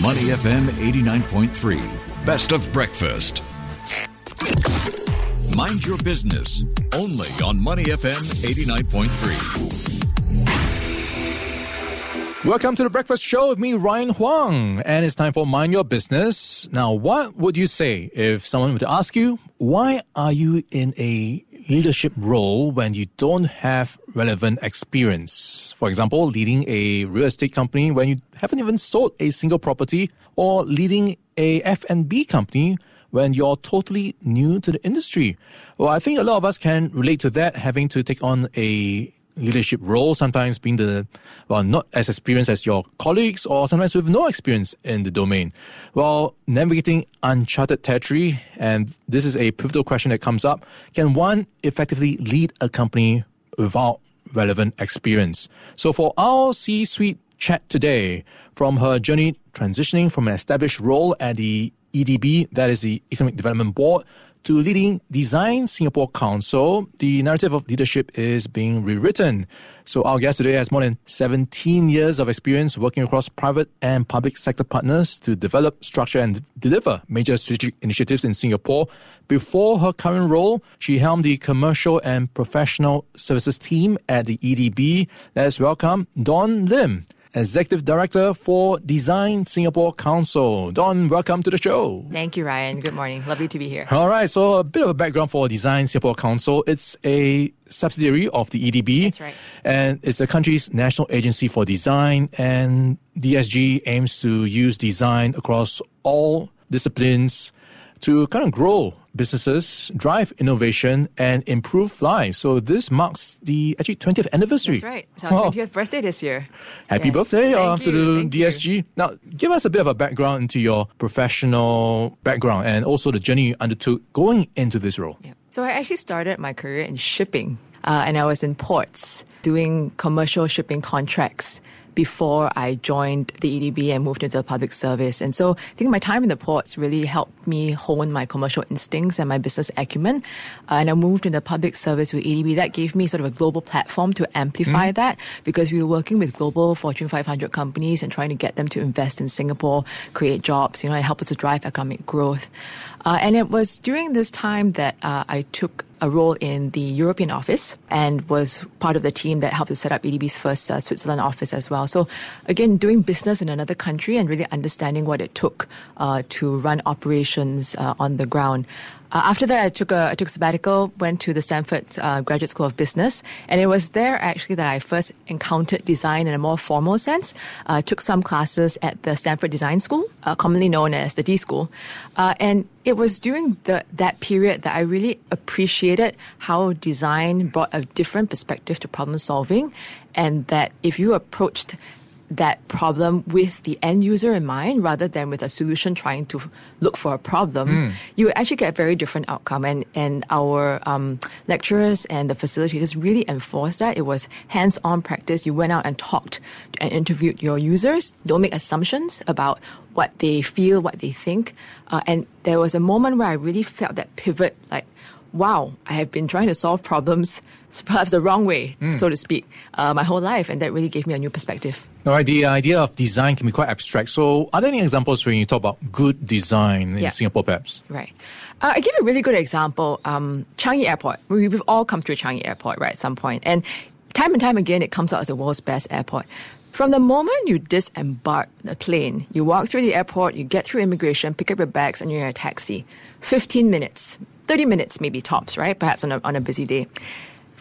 Money FM 89.3, best of breakfast. Mind your business, only on Money FM 89.3. Welcome to the breakfast show with me, Ryan Huang, and it's time for Mind Your Business. Now, what would you say if someone were to ask you, why are you in a leadership role when you don't have relevant experience? For example, leading a real estate company when you haven't even sold a single property, or leading a F&B company when you're totally new to the industry. Well, I think a lot of us can relate to that, having to take on a leadership role, sometimes being the, well, not as experienced as your colleagues or sometimes with no experience in the domain. Well, navigating uncharted territory, and this is a pivotal question that comes up. Can one effectively lead a company without relevant experience? So for our C-suite chat today, from her journey transitioning from an established role at the EDB, that is the Economic Development Board, to leading Design Singapore Council, the narrative of leadership is being rewritten. So our guest today has more than 17 years of experience working across private and public sector partners to develop, structure, and deliver major strategic initiatives in Singapore. Before her current role, she helmed the commercial and professional services team at the EDB. Let's welcome Dawn Lim. Executive Director for Design Singapore Council. Dawn, welcome to the show. Thank you, Ryan. Good morning. Lovely to be here. All right, so a bit of a background for Design Singapore Council. It's a subsidiary of the EDB. That's right. And it's the country's national agency for design. And DSG aims to use design across all disciplines to kind of grow businesses, drive innovation, and improve lives. So this marks the actually 20th anniversary. That's right. It's our 20th birthday this year. Happy Yes. birthday uh, to the DSG. you. Now, give us a bit of a background into your professional background and also the journey you undertook going into this role. Yeah. So I actually started my career in shipping, uh, and I was in ports doing commercial shipping contracts before I joined the EDB and moved into the public service. And so I think my time in the ports really helped me hone my commercial instincts and my business acumen. Uh, and I moved into public service with EDB. That gave me sort of a global platform to amplify that because we were working with global Fortune 500 companies and trying to get them to invest in Singapore, create jobs, you know, and help us to drive economic growth. Uh, and it was during this time that uh, I took a role in the European office and was part of the team that helped to set up EDB's first uh, Switzerland office as well. So again, doing business in another country and really understanding what it took uh, to run operations uh, on the ground. Uh, after that, I took a I took a sabbatical, went to the Stanford uh, Graduate School of Business, and it was there actually that I first encountered design in a more formal sense. Uh, I took some classes at the Stanford Design School, uh, commonly known as the D School, uh, and it was during the, that period that I really appreciated how design brought a different perspective to problem solving, and that if you approached that problem with the end user in mind rather than with a solution trying to look for a problem, you actually get a very different outcome. And, and our um, lecturers and the facilitators really enforced that. It was hands on practice. You went out and talked and interviewed your users. Don't make assumptions about what they feel, what they think. Uh, and there was a moment where I really felt that pivot like, wow, I have been trying to solve problems perhaps the wrong way, so to speak, uh, my whole life. And that really gave me a new perspective. All right, the idea of design can be quite abstract. So, are there any examples when you talk about good design in Yeah. Singapore, perhaps? Right. Uh, I give you a really good example. Um, Changi Airport. We, we've all come through Changi Airport, right, at some point. And time and time again, it comes out as the world's best airport. From the moment you disembark the plane, you walk through the airport, you get through immigration, pick up your bags, and you're in a taxi. 15 minutes, 30 minutes maybe tops, right? Perhaps on a, on a busy day.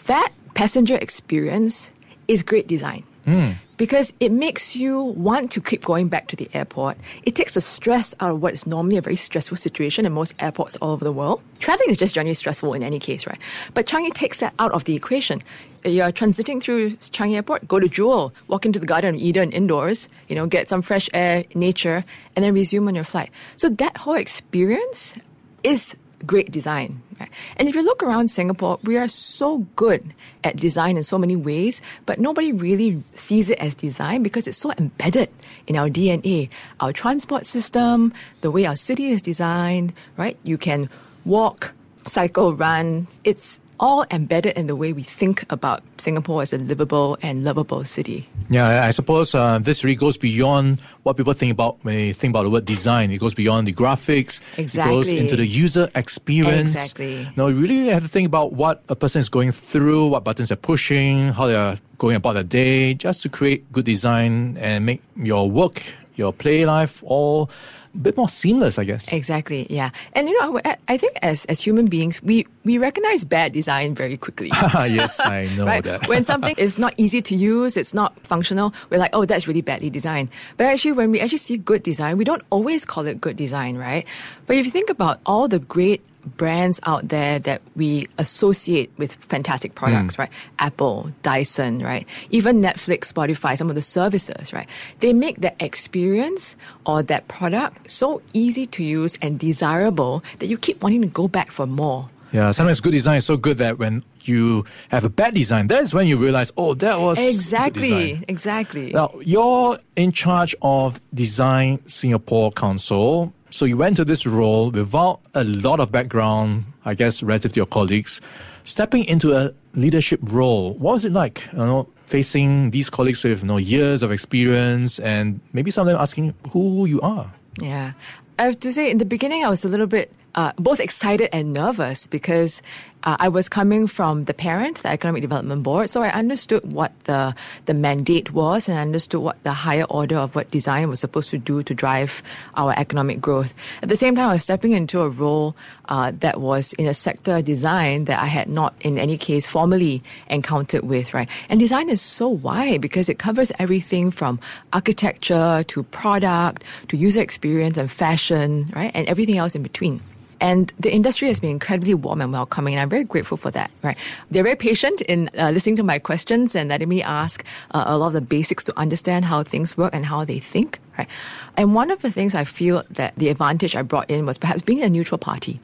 That passenger experience is great design hmm. because it makes you want to keep going back to the airport. It takes the stress out of what is normally a very stressful situation in most airports all over the world. Traveling is just generally stressful in any case, right? But Changi takes that out of the equation. You're transiting through Changi Airport, go to Jewel, walk into the Garden of Eden indoors, you know, get some fresh air, nature, and then resume on your flight. So that whole experience is great design. right? And if you look around Singapore, we are so good at design in so many ways, but nobody really sees it as design because it's so embedded in our DNA. Our transport system, the way our city is designed, right? You can walk, cycle, run. It's all embedded in the way we think about Singapore as a livable and lovable city. Yeah, I suppose uh, this really goes beyond what people think about when they think about the word design. It goes beyond the graphics. Exactly. It goes into the user experience. Exactly. No, you really have to think about what a person is going through, what buttons they're pushing, how they're going about their day, just to create good design and make your work, your play life all a bit more seamless, I guess. Exactly, yeah. And you know, I, I think as, as human beings, we, we recognize bad design very quickly. yes, I know right? that. when something is not easy to use, it's not functional, we're like, oh, that's really badly designed. But actually, when we actually see good design, we don't always call it good design, right? But if you think about all the great brands out there that we associate with fantastic products, mm. right? Apple, Dyson, right? Even Netflix, Spotify, some of the services, right? They make that experience or that product so easy to use and desirable that you keep wanting to go back for more. Yeah, sometimes good design is so good that when you have a bad design, that's when you realize, oh, that was Exactly, exactly. Now, you're in charge of Design Singapore Council. So you went to this role without a lot of background, I guess, relative to your colleagues. Stepping into a leadership role, what was it like? You know, facing these colleagues with you know, years of experience and maybe some of them asking who you are. Yeah. I have to say, in the beginning, I was a little bit uh, both excited and nervous because uh, I was coming from the parent, the Economic Development Board, so I understood what the the mandate was and understood what the higher order of what design was supposed to do to drive our economic growth. At the same time, I was stepping into a role uh, that was in a sector design that I had not, in any case, formally encountered with. Right, and design is so wide because it covers everything from architecture to product to user experience and fashion, right, and everything else in between. And the industry has been incredibly warm and welcoming, and I'm very grateful for that. Right? They're very patient in uh, listening to my questions and letting me ask uh, a lot of the basics to understand how things work and how they think. Right? And one of the things I feel that the advantage I brought in was perhaps being a neutral party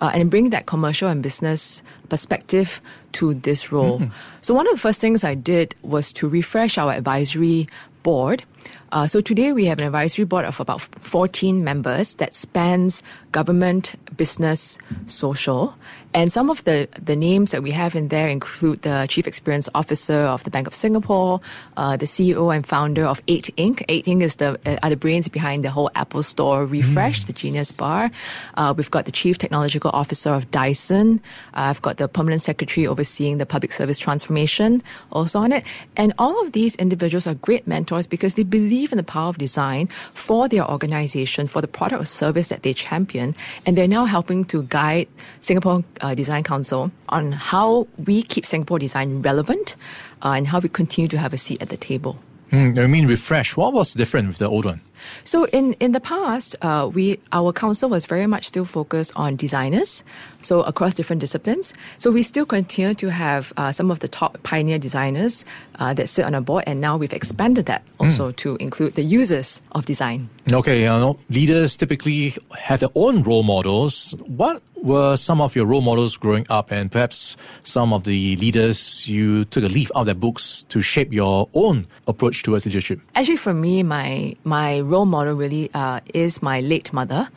uh, and bringing that commercial and business perspective to this role. So one of the first things I did was to refresh our advisory board. Uh, so today we have an advisory board of about 14 members that spans government, business, social. And some of the, the names that we have in there include the Chief Experience Officer of the Bank of Singapore, uh, the CEO and founder of 8 Inc. 8 Inc. is the, uh, are the brains behind the whole Apple Store refresh, the Genius Bar. Uh, we've got the Chief Technological Officer of Dyson. Uh, I've got the Permanent Secretary overseeing the public service transformation also on it. And all of these individuals are great mentors because they believe in the power of design for their organization, for the product or service that they champion. And they're now helping to guide Singapore uh, Design Council on how we keep Singapore design relevant uh, and how we continue to have a seat at the table. Hmm, I mean, refresh. What was different with the old one? So in, in the past, uh, we our council was very much still focused on designers, so across different disciplines. So we still continue to have uh, some of the top pioneer designers uh, that sit on our board, and now we've expanded that also to include the users of design. Okay, you know, leaders typically have their own role models. What were some of your role models growing up, and perhaps some of the leaders you took a leaf out of their books to shape your own approach towards leadership? Actually, for me, my my role model really uh, is my late mother.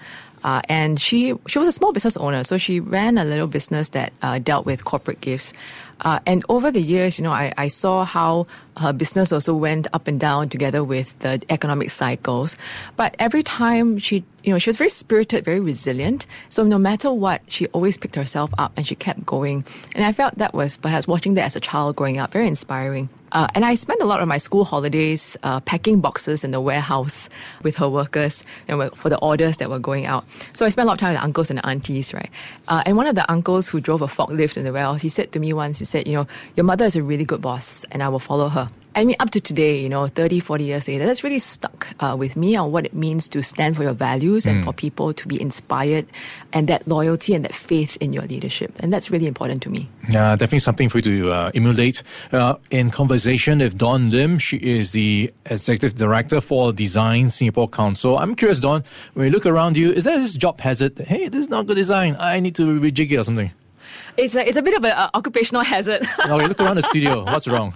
Uh, and she she was a small business owner, so she ran a little business that uh, dealt with corporate gifts. Uh, and over the years, you know, I, I saw how her business also went up and down together with the economic cycles. But every time she, you know, she was very spirited, very resilient. So no matter what, she always picked herself up and she kept going. And I felt that was perhaps watching that as a child growing up, very inspiring. Uh, and I spent a lot of my school holidays uh, packing boxes in the warehouse with her workers know, for the orders that were going out. So I spent a lot of time with uncles and aunties, right? Uh, and one of the uncles who drove a forklift in the warehouse, he said to me once, he said, you know, your mother is a really good boss and I will follow her. I mean, up to today, you know, 30, 40 years later, that's really stuck uh, with me on what it means to stand for your values and for people to be inspired and that loyalty and that faith in your leadership. And that's really important to me. Yeah, definitely something for you to uh, emulate. Uh, in conversation with Dawn Lim, she is the executive director for Design Singapore Council. I'm curious, Dawn, when you look around you, is there this job hazard? Hey, this is not good design. I need to rejig it or something. It's a, it's a bit of an uh, occupational hazard. Now you look around the studio. What's wrong?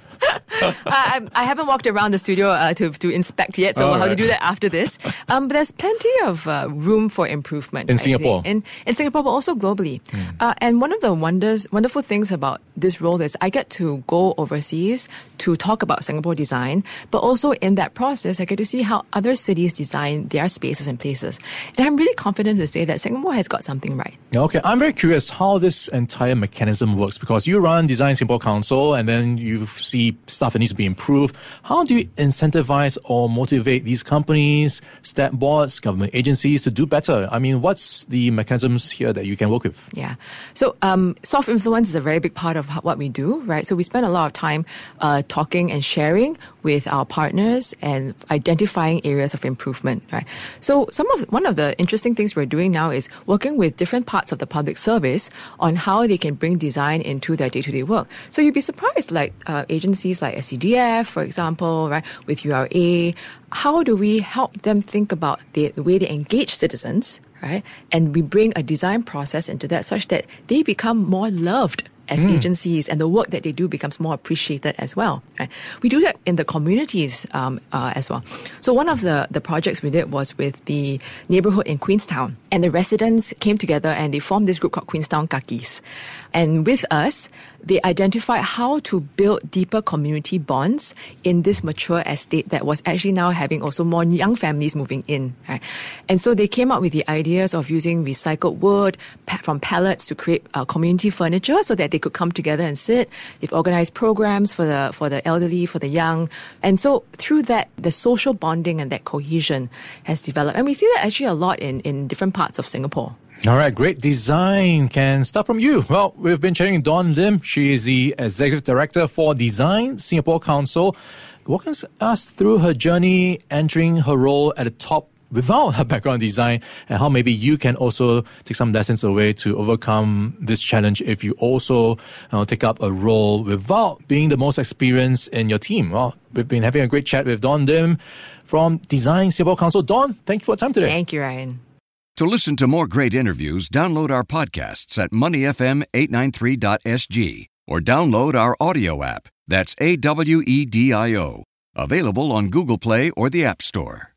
I, I, haven't walked around the studio uh, to, to inspect yet, so All we'll right. have to do that after this. Um, but there's plenty of uh, room for improvement in I Singapore, in, in Singapore, but also globally. Mm. and one of the wonders, wonderful things about this role is I get to go overseas to talk about Singapore design, but also in that process, I get to see how other cities design their spaces and places. And I'm really confident to say that Singapore has got something right. Okay, I'm very curious how this entire mechanism works because you run Design Singapore Council and then you see stuff that needs to be improved. How do you incentivize or motivate these companies, stat boards, government agencies to do better? I mean, what's the mechanisms here that you can work with? Yeah. So, um, soft influence is a very big part of what we do, right? So we spend a lot of time uh, talking and sharing with our partners and identifying areas of improvement, right? So some of one of the interesting things we're doing now is working with different parts of the public service on how they can bring design into their day-to-day work. So you'd be surprised, like uh, agencies like SCDF, for example, right, with URA. How do we help them think about the, the way they engage citizens, right? And we bring a design process into that such that they become more loved as mm. agencies and the work that they do becomes more appreciated as well. Right? We do that in the communities um, uh, as well. So one of the, the projects we did was with the neighborhood in Queenstown and the residents came together and they formed this group called Queenstown Kakis. And with us, they identified how to build deeper community bonds in this mature estate that was actually now having also more young families moving in. Right? And so they came up with the ideas of using recycled wood from pallets to create uh, community furniture so that they could come together and sit. They've organized programs for the for the elderly, for the young, and so through that, the social bonding and that cohesion has developed. And we see that actually a lot in in different parts of Singapore. All right, great design can start from you. Well, we've been chatting Dawn Lim. She is the Executive Director for Design Singapore Council. Walking us through her journey entering her role at the top without a background design and how maybe you can also take some lessons away to overcome this challenge if you also uh, take up a role without being the most experienced in your team. Well, we've been having a great chat with Dawn Lim from Design Singapore Council. Dawn, thank you for your time today. Thank you, Ryan. To listen to more great interviews, download our podcasts at moneyfm893.sg or download our audio app. That's A W E D I O. Available on Google Play or the App Store.